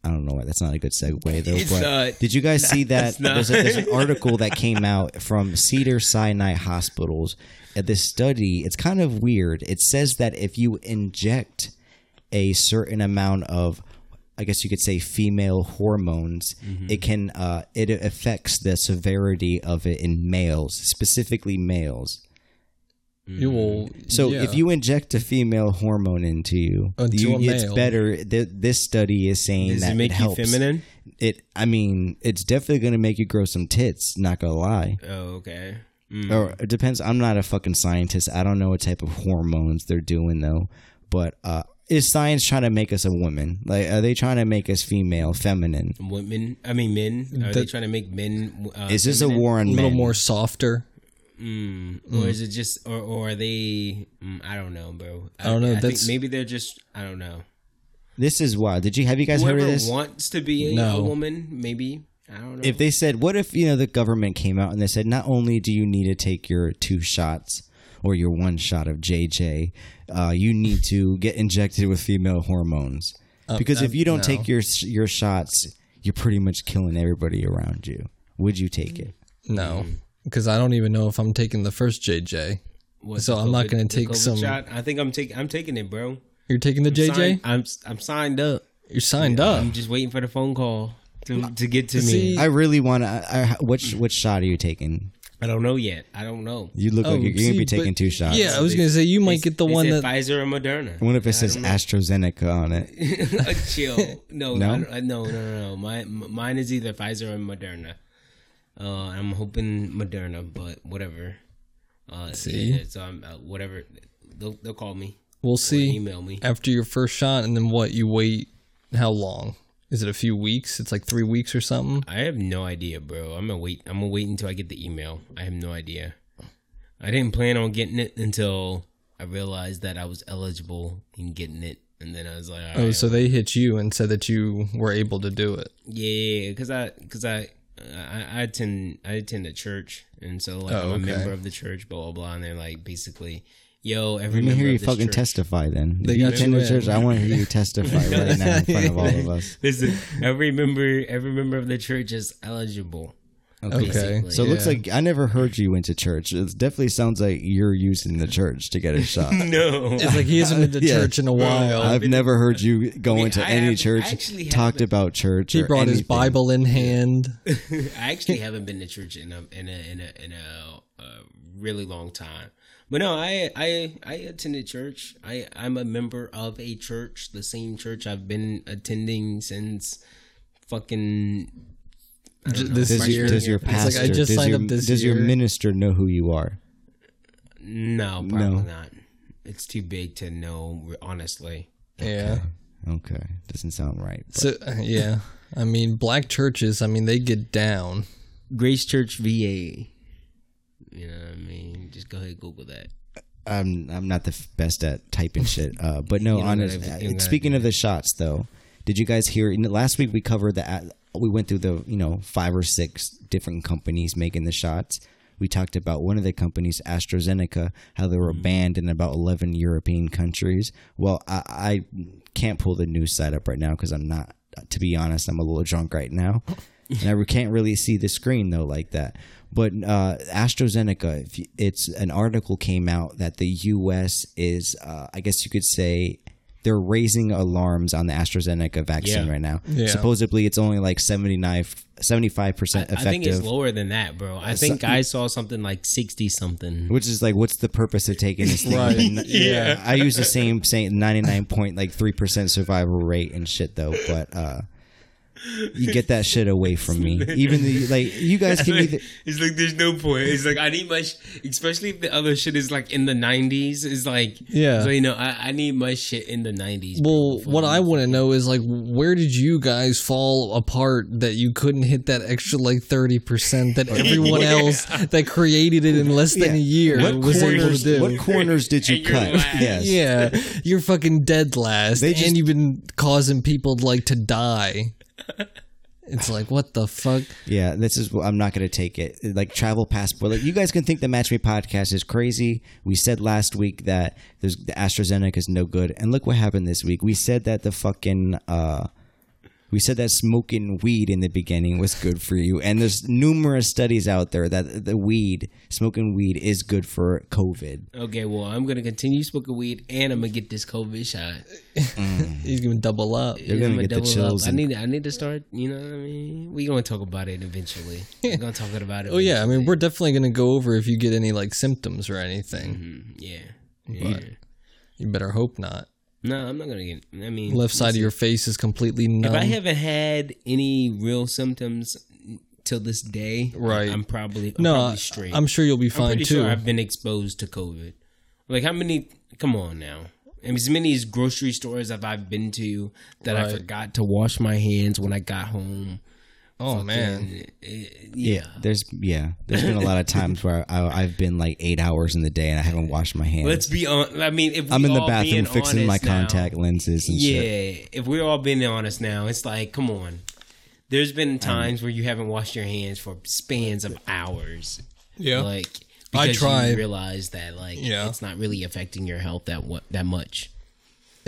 I don't know why that's not a good segue though. It's but not. did you guys [laughs] see that? There's, a, there's an [laughs] article that came out from Cedar Sinai Hospitals. At this study, it's kind of weird. It says that if you inject a certain amount of I guess you could say female hormones. Mm-hmm. It can uh, it affects the severity of it in males, specifically males. You will. So yeah. if you inject a female hormone into you, Into you a it's male. better. Th- this study is saying Does that it make you helps. feminine? It. I mean, it's definitely going to make you grow some tits. Not gonna lie. Oh, okay. Mm. Or it depends. I'm not a fucking scientist. I don't know what type of hormones they're doing though. But uh, is science trying to make us a woman? Like, are they trying to make us female, feminine? Women, I mean men. Are they trying to make men? Uh, Is this a feminine? war on a little men? more softer. Mm. Or is it just, or, or are they? Mm, I don't know, bro. I, don't know, I that's- maybe they're just. I don't know. This is why. Did you have you guys Whoever heard of this? wants to be a, No. a woman, maybe. I don't know. if they said, what if you know the government came out and they said, not only do you need to take your two shots or your one shot of JJ, uh, you need to get injected with female hormones because if you don't no. take your your shots, you're pretty much killing everybody around you. Would you take it? No, because I don't even know if I'm taking the first JJ. What, so the I'm not gonna take COVID some- Shot? I think I'm taking. I'm taking it, bro. You're taking the JJ. Signed- I'm I'm signed up. You're signed up. I'm just waiting for the phone call to to get to See- me. I really want to. I, I- which which shot are you taking? I don't know yet. I don't know. You look Oh, like you're, you're gonna be taking but- two shots. Yeah, I was gonna say you might They- get the they one said that. Pfizer or Moderna. What if it says AstraZeneca on it? [laughs] Chill. No, No? I don't- I- no, no, no, no. My, m- mine is either Pfizer or Moderna. Uh, I'm hoping Moderna, but whatever. Uh, See? so I'm uh, whatever. They'll they'll call me. We'll see email me. after your first shot, and then what? You wait. How long? Is it a few weeks? It's like three weeks or something. I have no idea, bro. I'm gonna wait. I'm gonna wait until I get the email. I have no idea. I didn't plan on getting it until I realized that I was eligible in getting it, and then I was like, all Oh, right, so they hit you and said that you were able to do it. Yeah, because I because I, I I attend I attend a church, and so like Oh, I'm a okay. member of the church, blah blah blah, and they're like basically, yo, every Let me member hear you of fucking church- testify. Then They you got attend you the in. church. I want to hear you [laughs] testify right now in front of all of [laughs] us. Listen, every member every member of the church is eligible. Okay. basically. So it looks Yeah. like I never heard you went to church. It definitely sounds like you're using the church to get a [laughs] shot. no, It's like he hasn't been to [laughs] Yeah. church in a while. I've never heard you go mean, into I any have- church actually talked haven't. about church. he or brought his. Bible in hand. [laughs] I actually haven't been to church in a in a in a in a, a really long time. But no, I I I attended church. I I'm a member of a church, the same church I've been attending since fucking. I know, This Does, your, year. does your It's like, I pastor, just does, signed your, up this does your minister know who you are? No, probably No. not. It's too big to know, honestly. Yeah. Okay, doesn't sound right. but- So yeah, I mean, black churches. I mean, they get down. Grace Church VA. You know what I mean? Just go ahead, Google that. I'm I'm not the f- best at typing [laughs] shit. Uh, but no, You don't honest. gotta- uh, you don't gotta speaking of the shots, though, did you guys hear? You know, last week we covered the. We went through the you know five or six different companies making the shots. We talked about one of the companies, AstraZeneca, how they were Mm-hmm. banned in about eleven European countries. Well, I, I can't pull the news site up right now because I'm not. To be honest, I'm a little drunk right now, [laughs] and I can't really see the screen though like that. But uh, AstraZeneca, if you, it's an article came out that the U.S. is, uh, I guess you could say, they're raising alarms on the AstraZeneca vaccine Yeah. right now. Yeah. Supposedly, it's only like 79, 75 percent effective. I think it's lower than that, bro. I think I saw something like sixty something. Which is like, what's the purpose of taking this thing? Right. [laughs] And, Yeah. I use the same saying ninety nine point like three percent survival rate and shit though, but uh, you get that shit away from me. Even the like, you guys can either. It's like there's no point. It's like I need my, sh- especially if the other shit is like in the '90s. It's like Yeah. So you know, I, I need my shit in the '90s. Well, what I want to know is like, where did you guys fall apart that you couldn't hit that extra like thirty percent that [laughs] everyone else that created it in less than a year What was able to corners? do? What corners did you cut? Yes. yeah, you're fucking dead last, They just- and you've been causing people like to die. It's like what the fuck? Yeah, this is. I'm not going to take it. Like travel passport. Like you guys can think the Match Me podcast is crazy. We said last week that there's the AstraZeneca is no good, and look what happened this week. We said that the fucking. uh we said that smoking weed in the beginning was good for you, and there's numerous studies out there that the weed, smoking weed, is good for COVID. Okay, well, I'm gonna continue smoking weed, and I'm gonna get this COVID shot. He's gonna double up. You're gonna I'ma get the double up. chills I and- need. I need to start. You know what I mean? We gonna talk about it eventually. We're gonna talk about it. [laughs] Oh yeah, I mean we're definitely gonna go over if you get any like symptoms or anything. Mm, yeah. yeah. You better hope not. No, I'm not gonna get. I mean, Left side of your face is completely numb. If I haven't had any real symptoms till this day, Right. I'm probably I'm no, probably straight. I'm sure you'll be fine too. sure I've been exposed to COVID. Like how many? Come on now. I mean, as many as grocery stores have I been to that I forgot to wash my hands when I got home. Oh man, And, uh, yeah. There's yeah, there's been a lot of [laughs] times where I, I've been like eight hours in the day and I haven't washed my hands. Let's be on. I mean, if I'm we in the bathroom fixing my honest now- contact lenses and yeah, shit. if we're all being honest now, it's like, come on. There's been times where you haven't washed your hands for spans of hours. yeah. Like I try. you realize that like Yeah. it's not really affecting your health that what that much.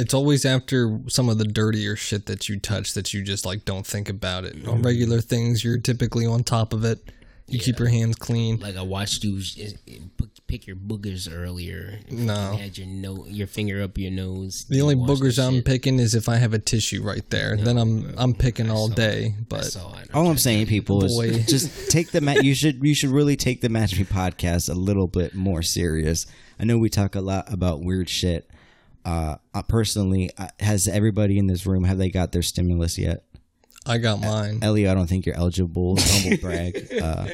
It's always after some of the dirtier shit that you touch that you just like don't think about it. Mm-hmm. On regular things, you're typically on top of it. You keep your hands clean. Like I watched you uh, pick your boogers earlier. No. You had your no your finger up your nose. The You only boogers the I'm shit. picking is if I have a tissue right there. then I'm I'm picking all day. I But saw it. All I'm saying, people, is [laughs] just take the ma- you should you should really take the Match Me podcast a little bit more serious. I know we talk a lot about weird shit. Uh, uh, personally, uh, has everybody in this room have they got their stimulus yet? I got mine. Ellie, I don't think you're eligible. Humble [laughs] brag. Uh,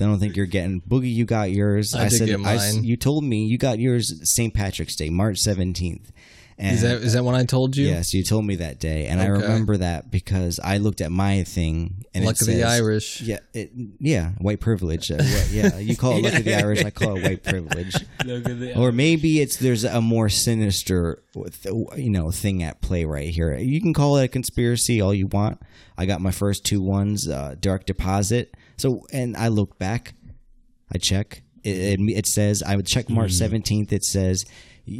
I don't think you're getting Boogie. You got yours. I did get I s- mine. you told me you got yours St. Patrick's Day, March seventeenth. And Is that is that when I told you? Yes, you told me that day, and I remember that because I looked at my thing and Luck it of the Irish. Yeah, it, yeah, white privilege. Uh, what- yeah, you call it luck of the Irish. I call it white privilege. Look at the- Or maybe it's there's a more sinister, you know, thing at play right here. You can call it a conspiracy all you want. I got my first two ones, uh, direct deposit. So, and I look back, I check. It, it, it says I would check March seventeenth. It says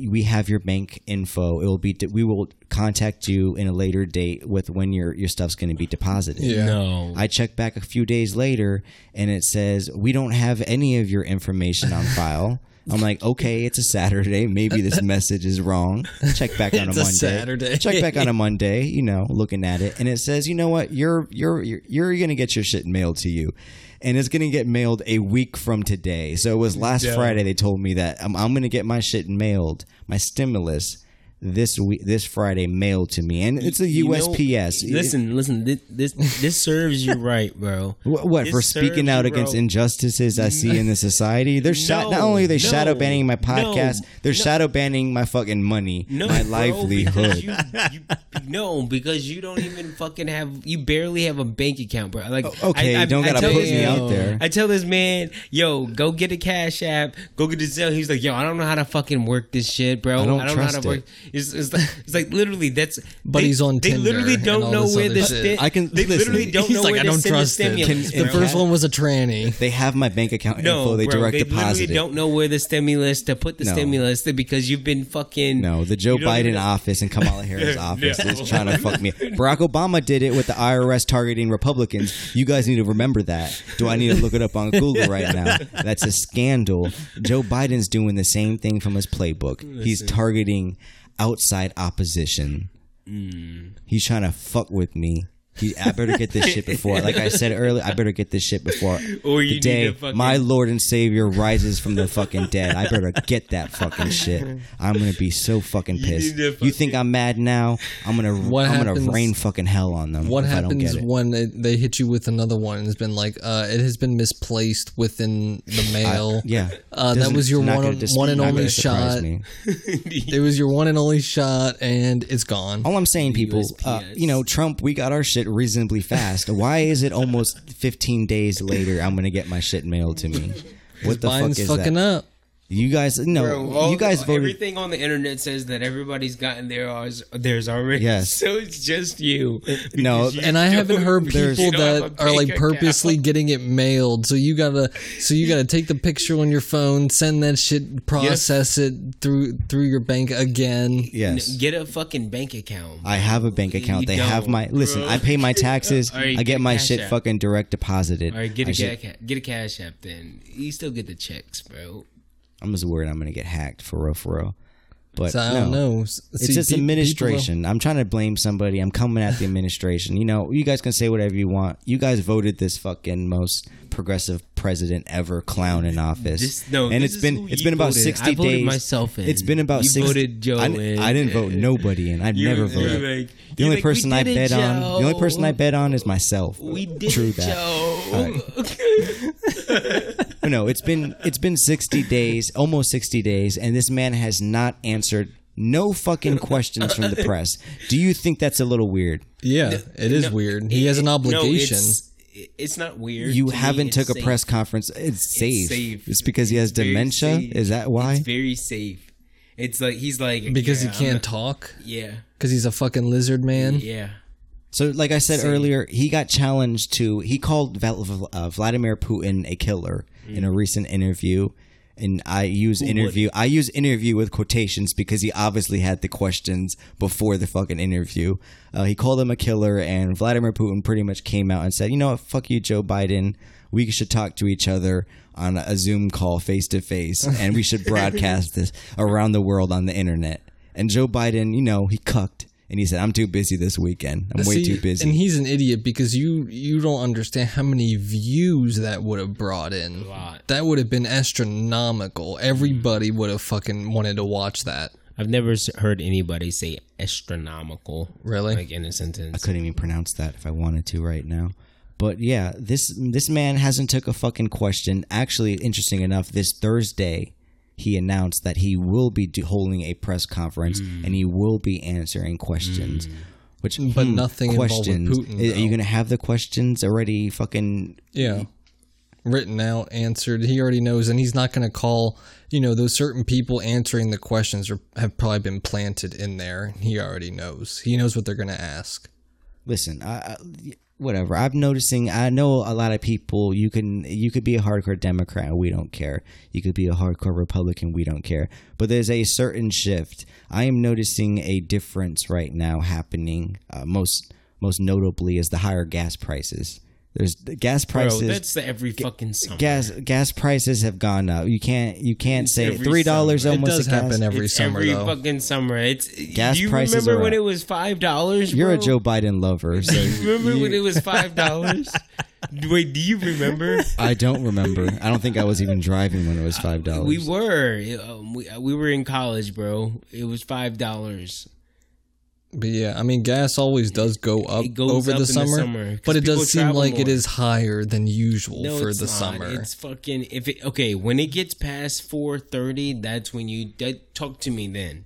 we have your bank info. It will be. We will contact you in a later date with when your your stuff's going to be deposited. Yeah. no. I check back a few days later and it says, We don't have any of your information on file. [laughs] I'm like, okay, it's a Saturday. Maybe this message is wrong. Check back on [laughs] It's a a Monday. Saturday. Check back on a [laughs] Monday. You know, looking at it, and it says, you know what? You're you're you're, you're gonna get your shit mailed to you, and it's gonna get mailed a week from today. So it was last Friday. They told me that I'm, I'm gonna get my shit mailed, my stimulus, this week, this Friday, mailed to me, and it's a You know, USPS. listen, listen. This, this serves you right, bro. [laughs] What, what for speaking out you, against injustices I see in the [laughs] society? They're No, not only are they no, shadow banning my no, podcast, they're no. shadow banning my fucking money, No, my bro, livelihood. because You, you, no, because you don't even fucking have. You barely have a bank account, bro. Like, okay, I, I, don't I gotta tell put this me out there. I tell this man, yo, go get a cash app, go get the Zelle. He's like, yo, I don't know how to fucking work this shit, bro. I don't know how to work. It. It's, it's like, it's like literally that's. But they, he's on Twitter. They Tinder literally don't know where this. Sti- I can- They listen, literally don't He's know like, where I to don't send trust the stimulus. Can- The bro. first one was a tranny. they have my bank account No, info. They bro, direct they deposit literally it. don't know where the stimulus to put the No. stimulus because you've been fucking. No, the Joe Biden even- office and Kamala Harris [laughs] office No. is trying to fuck me. Barack Obama did it with the IRS targeting Republicans. You guys need to remember that. Do I need to look it up on Google right [laughs] now? That's a scandal. Joe Biden's doing the same thing from his playbook. He's targeting outside opposition. Mm. He's trying to fuck with me. He, I better get this shit before, like I said earlier, I better get this shit before [laughs] Or you the day to fucking- my Lord and Savior rises from the fucking dead. I better get that fucking shit. I'm gonna be so fucking pissed. need You, think I'm mad now? I'm gonna What I'm happens- gonna rain fucking hell on them. What if I don't happens get it. when it, they hit you with another one it's been like uh, it has been misplaced within the mail? yeah, Uh, that was your one- dis- one and only shot. [laughs] It was your one and only shot, and it's gone. All I'm saying, people, uh, you know, Trump, we got our shit reasonably fast. Why is it almost 15 days later? I'm gonna get my shit mailed to me. [laughs] What the fuck is fucking that? up. You guys, no, Bro, you guys the- voted. Everything on the internet says that everybody's gotten theirs, theirs already. Yes. [laughs] So it's just you. [laughs] No, you And I haven't heard [laughs] people that are like purposely account. getting it mailed. So you gotta, so you gotta take the picture on your phone, send that shit, process it through through your bank again. yes, Get a fucking bank account. I have a bank account. You they have don't, my listen. I pay my taxes. All right, I get get my shit App. fucking direct deposited. All right, get I a should- ca- get a cash app. Then you still get the checks, bro. I'm just worried I'm gonna get hacked for real, for real. But So I no. don't know. It's just pe- administration. I'm trying to blame somebody. I'm coming at the administration. You know, you guys can say whatever you want. You guys voted this fucking most progressive president ever clown in office. This- no, and it's been it's been about voted. 60 I voted days. myself in. It's been about You 60 voted Joe I, in. I didn't vote [laughs] nobody in. I've You- never voted. like- the only like, person I bet on, the only person I bet on is myself. We did True it, that. Joe. [laughs] But no, it's been it's been 60 days, almost 60 days, and this man has not answered no fucking questions from the [laughs] press. Do you think that's a little weird? Yeah, it is No, weird. He has an no, obligation. it's, it's not weird. You to me, haven't it's took a safe. press conference. It's safe. safe. It's because he has It's very dementia. safe. Is that why? It's very safe. It's like he's like because yeah, he can't I'm talk. yeah, Because he's a fucking lizard man. yeah. So, like I said Safe. earlier, he got challenged to. He called Val- uh, Vladimir Putin a killer in a recent interview. And I use interview. I use interview with quotations because he obviously had the questions before the fucking interview. Uh, he called him a killer, and Vladimir Putin pretty much came out and said, "You know what? Fuck you, Joe Biden. We should talk to each other on a Zoom call, face to face, and we should broadcast this around the world on the internet." And Joe Biden, you know, he cucked and he said, "I'm too busy this weekend. I'm way too busy." And he's an idiot because you you don't understand how many views that would have brought in. lot. That would have been astronomical. Everybody would have fucking wanted to watch that. I've never heard anybody say astronomical. Really? Like in a sentence. I couldn't even pronounce that if I wanted to right now. But yeah, this this man hasn't took a fucking question. Actually, interesting enough, this Thursday he announced that he will be do- holding a press conference and he will be answering questions. Which, But hmm, nothing questions. Putin, Are you gonna have the questions already? Fucking Yeah. Written out, answered. He already knows, and he's not going to call. You know, those certain people answering the questions are, have probably been planted in there. He already knows. He knows what they're going to ask. listen, I, I, whatever. I'm noticing. I know a lot of people. You can you could be a hardcore Democrat we don't care. You could be a hardcore Republican. We don't care. But there's a certain shift. I am noticing a difference right now happening. Uh, most most notably is the higher gas prices. There's the gas Bro, prices. that's every fucking summer. gas gas prices have gone up. You can't you can't say three dollars summer. It almost does a gas. happen every It's summer, every though. fucking summer. It's Gas do you prices remember are when up. it was five dollars? You're a Joe Biden lover, so Remember when it was five dollars? [laughs] Wait, do you remember? I don't remember. I don't think I was even driving when it was five dollars. We were. Um, we, we were in college, bro. It was five dollars. But yeah, I mean, gas always does go up over up the in the summer, summer, but it does seem like it more. is higher than usual No, for the not. summer. It's fucking. If it okay, when it gets past four thirty, that's when you that, talk to me. Then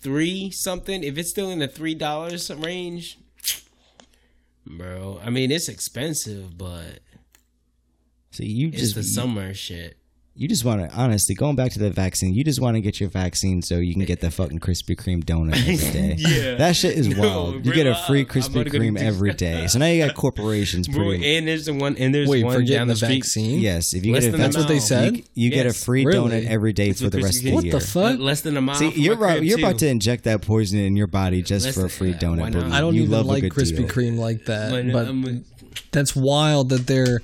three something. If it's still in the three dollars range, bro. I mean, it's expensive, but see, you it's just the summer shit. You just want to honestly going back to the vaccine. You just want to get your vaccine so you can get the fucking Krispy Kreme donut every [laughs] day. Yeah. that shit is No, [laughs] wild. You get a free Krispy Kreme every day. So now you got corporations [laughs] Bro, pretty. and there's the one, and there's Wait, one for down the, the street. vaccine? Yes, if you Less get a than That's what they mile. said? you, you get a free Really? donut every day That's for the rest of Krispy the Kreme- what year. the fuck? Less than a mile. See, you're my right. You're too. about to inject that poison in your body just Less for a free donut. why but not? I don't you even love like Krispy. Kreme like that, But, but that's wild that they're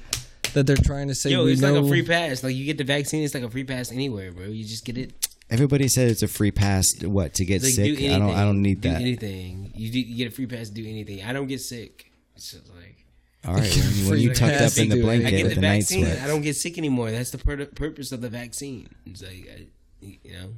that they're trying to say yo, we it's know. like a free pass. Like you get the vaccine, it's like a free pass anywhere, bro. You just get it. Everybody said it's a free pass. What to get Like, sick? do I don't. I don't need do that. anything. You, do, you get a free pass to do anything. I don't get sick. It's just like All right, when, when [laughs] you tucked up in the blanket I get with the the night vaccine. sweat. I don't get sick anymore. That's the pur- purpose of the vaccine. It's like I, you know,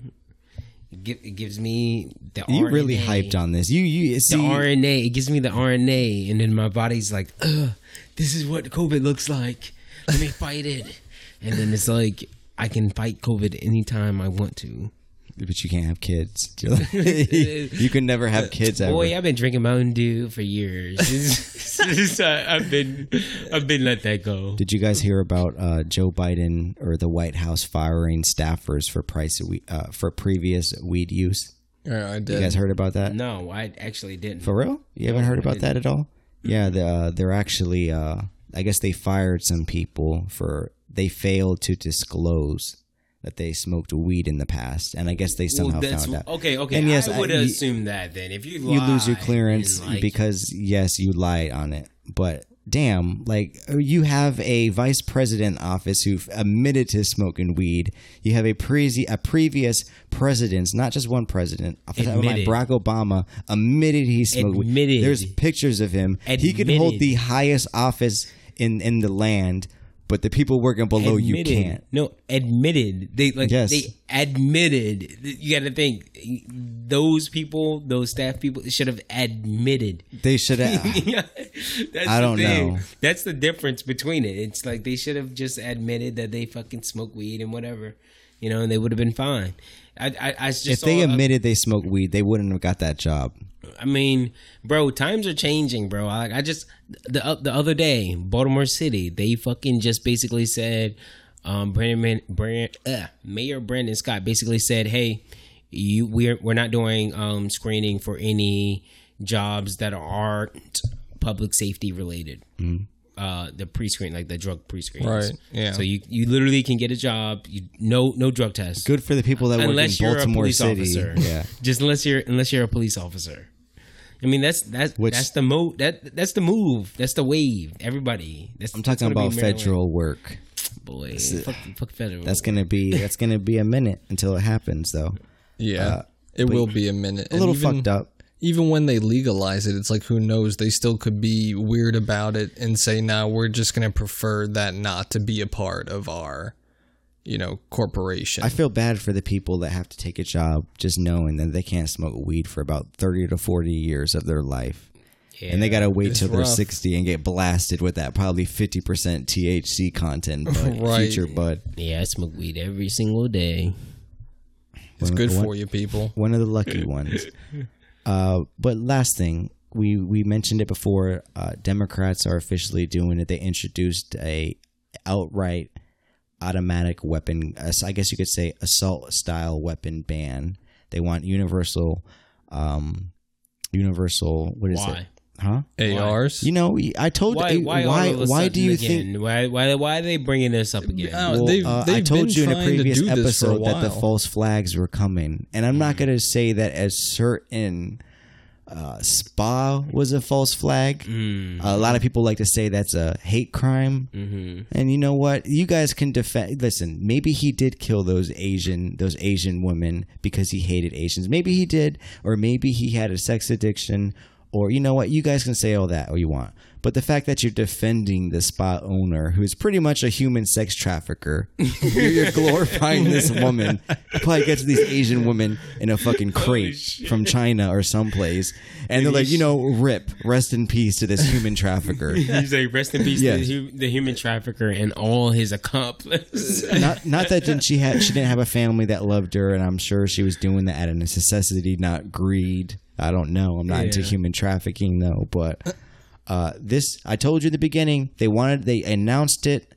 it, gives me the. You really hyped on this. You you the see. RNA. It gives me the RNA, and then my body's like, Ugh, "This is what COVID looks like. Let me fight it." And then it's like I can fight COVID anytime I want to. but you can't have kids. [laughs] you can never have kids ever. Boy, I've been drinking Mountain Dew for years. [laughs] [laughs] I- I've been, I've been let that go. Did you guys hear about uh, Joe Biden or the White House firing staffers for price of weed, uh, for previous weed use? Yeah, I You guys heard about that? No, I actually didn't. For real? You haven't heard about that at all? Yeah, the, uh, they're actually. Uh, I guess they fired some people for they failed to disclose that they smoked weed in the past, and I guess they somehow that's- found out. Okay, okay. And yes, I would I- you- assume that then if you you lose your clearance like, because yes, you lied on it. But damn, like you have a vice president office who admitted to smoking weed. You have a pre a previous president, not just one president. off the top of my- Admitted. Barack Obama admitted he smoked weed. There's pictures of him. And he could hold the highest office in in the land, but the people working below you can't. No, admitted. They like Yes. they admitted. You got to think those people, those staff people, should have admitted. They should have. [laughs] Yeah, I don't thing. know. That's the difference between it. It's like they should have just admitted that they fucking smoke weed and whatever, you know, and they would have been fine. I, I, I just if they saw a- admitted they smoked weed, they wouldn't have got that job. I mean, bro, times are changing, bro. I, I just the uh, the other day, Baltimore City, they fucking just basically said, um, Brandon, Brand, uh, Mayor Brandon Scott basically said, "Hey, you we're we're not doing um screening for any jobs that aren't public safety related." Uh, the pre-screen, like the drug pre-screen, Right, yeah. So you you literally can get a job, you no no drug test, Good for the people that work in unless you're a Baltimore police City. officer. Yeah. [laughs] just unless you're unless you're a police officer. I mean that's that's Which- that's the move that that's the move that's the wave. Everybody, that's, I'm talking gonna about federal work. boy. Fuck, fuck federal. That's gonna be [laughs] that's gonna be a minute until it happens, though. yeah, it will be a minute. A little fucked up. Even when they legalize it, it's like who knows? They still could be weird about it and say, "No, we're just going to prefer that not to be a part of our, you know, corporation." I feel bad for the people that have to take a job just knowing that they can't smoke weed for about thirty to forty years of their life. and they gotta wait It's till they're sixty and get blasted with that probably fifty percent THC content, [laughs] but Right. future bud. yeah, I smoke weed every single day. it's One- good one- for you, people. one of the lucky ones. [laughs] Uh, but last thing, we we mentioned it before. Uh, Democrats are officially doing it. They introduced a outright automatic weapon. I guess you could say assault style weapon ban. They want universal, um, universal. What is Why? it? Huh? ARs. You know, I told Why? you Why? why, all of a why do you again? think Why? Why? Why are they bringing this up again? Oh, well, they've- uh, I they've told you in a trying to previous do a episode that the false flags were coming, and I'm not going to say that a certain uh, spa was a false flag. A lot of people like to say that's a hate crime, mm-hmm. and you know what? You guys can defend. Listen, maybe he did kill those Asian those Asian women because he hated Asians. Maybe he did, or maybe he had a sex addiction. Or you know what? You guys can say all that all you want, but the fact that you're defending the spa owner, who is pretty much a human sex trafficker, [laughs] you're, you're glorifying this woman. who Probably gets these Asian women in a fucking crate from China or someplace, and they're like, you know, rip, rest in peace to this human trafficker. [laughs] He's like, rest in peace Yes. to the, the human trafficker and all his accomplices. [laughs] not not that didn't she had she didn't have a family that loved her, and I'm sure she was doing that out of necessity, not greed. I don't know. I'm not into human trafficking though, but uh, this I told you at the beginning. They wanted they announced it,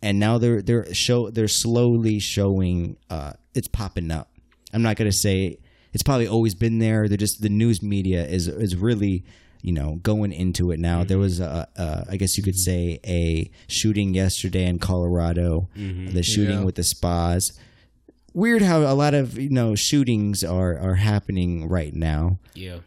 and now they're they're show they're slowly showing uh, it's popping up. I'm not gonna say it's probably always been there. They're just the news media is is really you know going into it now. There was a, a I guess you could say a shooting yesterday in Colorado, the shooting Yeah. with the spas. Weird how a lot of you know shootings are are happening right now. yeah.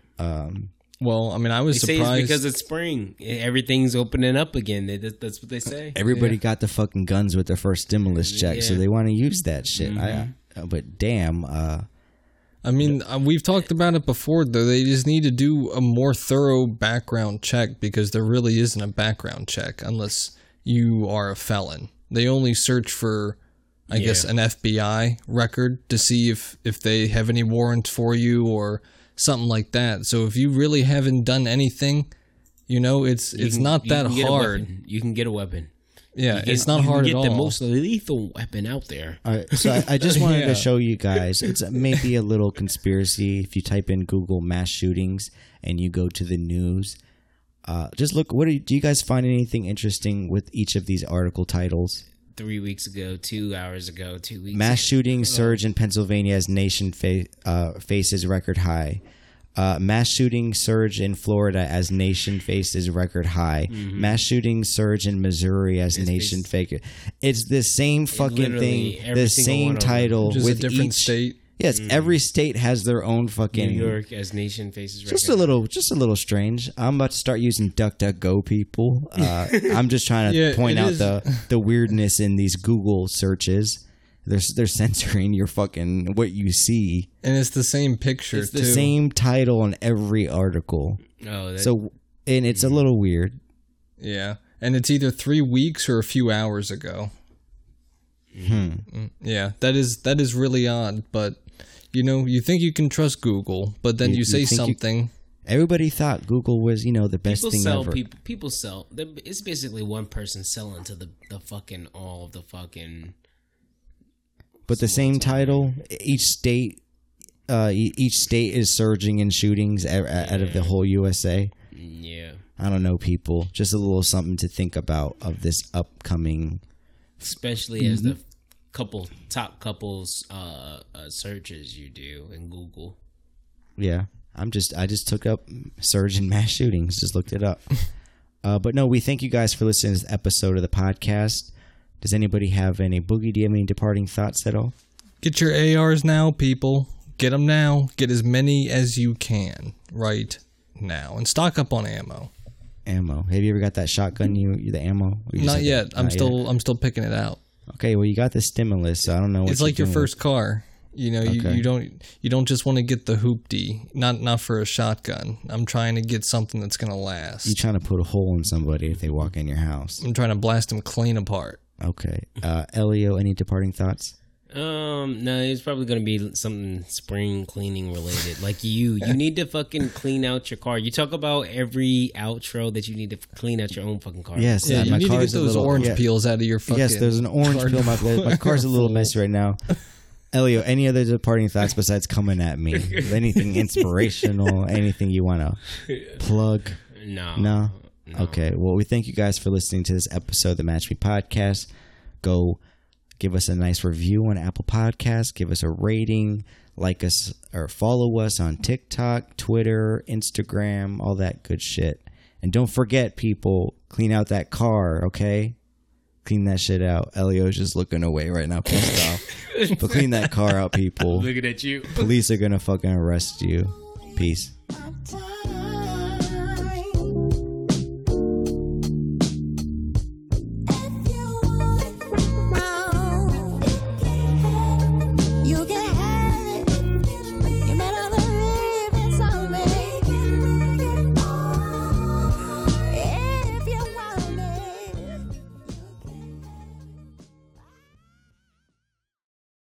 well, I mean, I was They say it's surprised. because it's spring. Everything's opening up again. They- that- That's what they say. Everybody got the fucking guns with their first stimulus check, so they want to use that shit. I, uh, but damn, uh, I mean, uh, we've talked about it before, though. They just need to do a more thorough background check because there really isn't a background check unless you are a felon. They only search for, I guess, an FBI record to see if, if they have any warrant for you or something like that. So if you really haven't done anything, you know, it's it's can- not that can hard. You can get a weapon. Yeah, You get- it's not you hard get at the most lethal weapon out there. All right, so I, I just [laughs] wanted Yeah. to show you guys. It's maybe a little conspiracy if you type in Google mass shootings and you go to the news. Uh, just look. What do you, do you guys find anything interesting with each of these article titles? Three weeks ago, two hours ago, two weeks. Mass shooting surge in Pennsylvania as nation fa- uh, faces record high. Uh, mass shooting surge in Florida as nation faces record high. Mass shooting surge in Missouri as nation fake. It's the same fucking thing. The same one of them. title Just a with different each state. Yes, every state has their own fucking. New York as nation faces. Right Just a little, just a little strange. I'm about to start using DuckDuckGo, people. [laughs] Uh, I'm just trying to Yeah, point out is- the the weirdness in these Google searches. They're they're censoring your fucking what you see. And it's the same picture It's the too. same title on every article. Oh, that, So, and it's a little weird. Yeah, and it's either three weeks or a few hours ago. Hmm. Yeah, that is that is really odd. But you know, you think you can trust Google, but then You- you, you say you- something. Everybody thought Google was, you know, the best people thing sell ever. people. People sell. It's basically one person selling to the the fucking all of the fucking. But the same title, each state, uh, e- each state is surging in shootings a- a- out of the whole USA. Yeah. I don't know, people. Just a little something to think about of this upcoming. especially as the couple top couples uh, uh searches you do in Google. Yeah, I'm just I just took up surge in mass shootings. Just looked it up. [laughs] uh, but no, we thank you guys for listening to this episode of the podcast. Does anybody have any boogie? Do you have any departing thoughts at all? Get your ARs now, people. Get them now. Get as many as you can right now, and stock up on ammo. Ammo. Have you ever got that shotgun? You, you the ammo? You Not yet. the- I'm not still yet? I'm still picking it out. Okay, well, you got the stimulus, so I don't know. What it's like your first car. You know, you, Okay. you don't you don't just want to get the hoopty. Not not for a shotgun. I'm trying to get something that's gonna last. with- You trying to put a hole in somebody if they walk in your house? I'm trying to blast them clean apart. Okay, uh, Elio, any departing thoughts? Um, no, it's probably gonna be something spring cleaning related. Like you, you need to fucking clean out your car. You talk about every outro that you need to clean out your own fucking car. Yes, Yeah, you my need to get those little- orange yeah. peels out of your fucking. Yes, there's an orange car peel. My, my car's a little messy right now. [laughs] Elio, any other departing thoughts besides coming at me? [laughs] Anything inspirational? Anything you want to plug? No. No? Okay. Well, we thank you guys for listening to this episode of the Match Me Podcast. Go give us a nice review on Apple Podcasts. Give us a rating. Like us or follow us on TikTok, Twitter, Instagram, all that good shit. And don't forget, people, clean out that car, okay? Clean that shit out. Elio's just looking away right now, pissed [laughs] off. But clean that car out, people. Looking at you. Police are gonna fucking arrest you. Peace. I'm tired.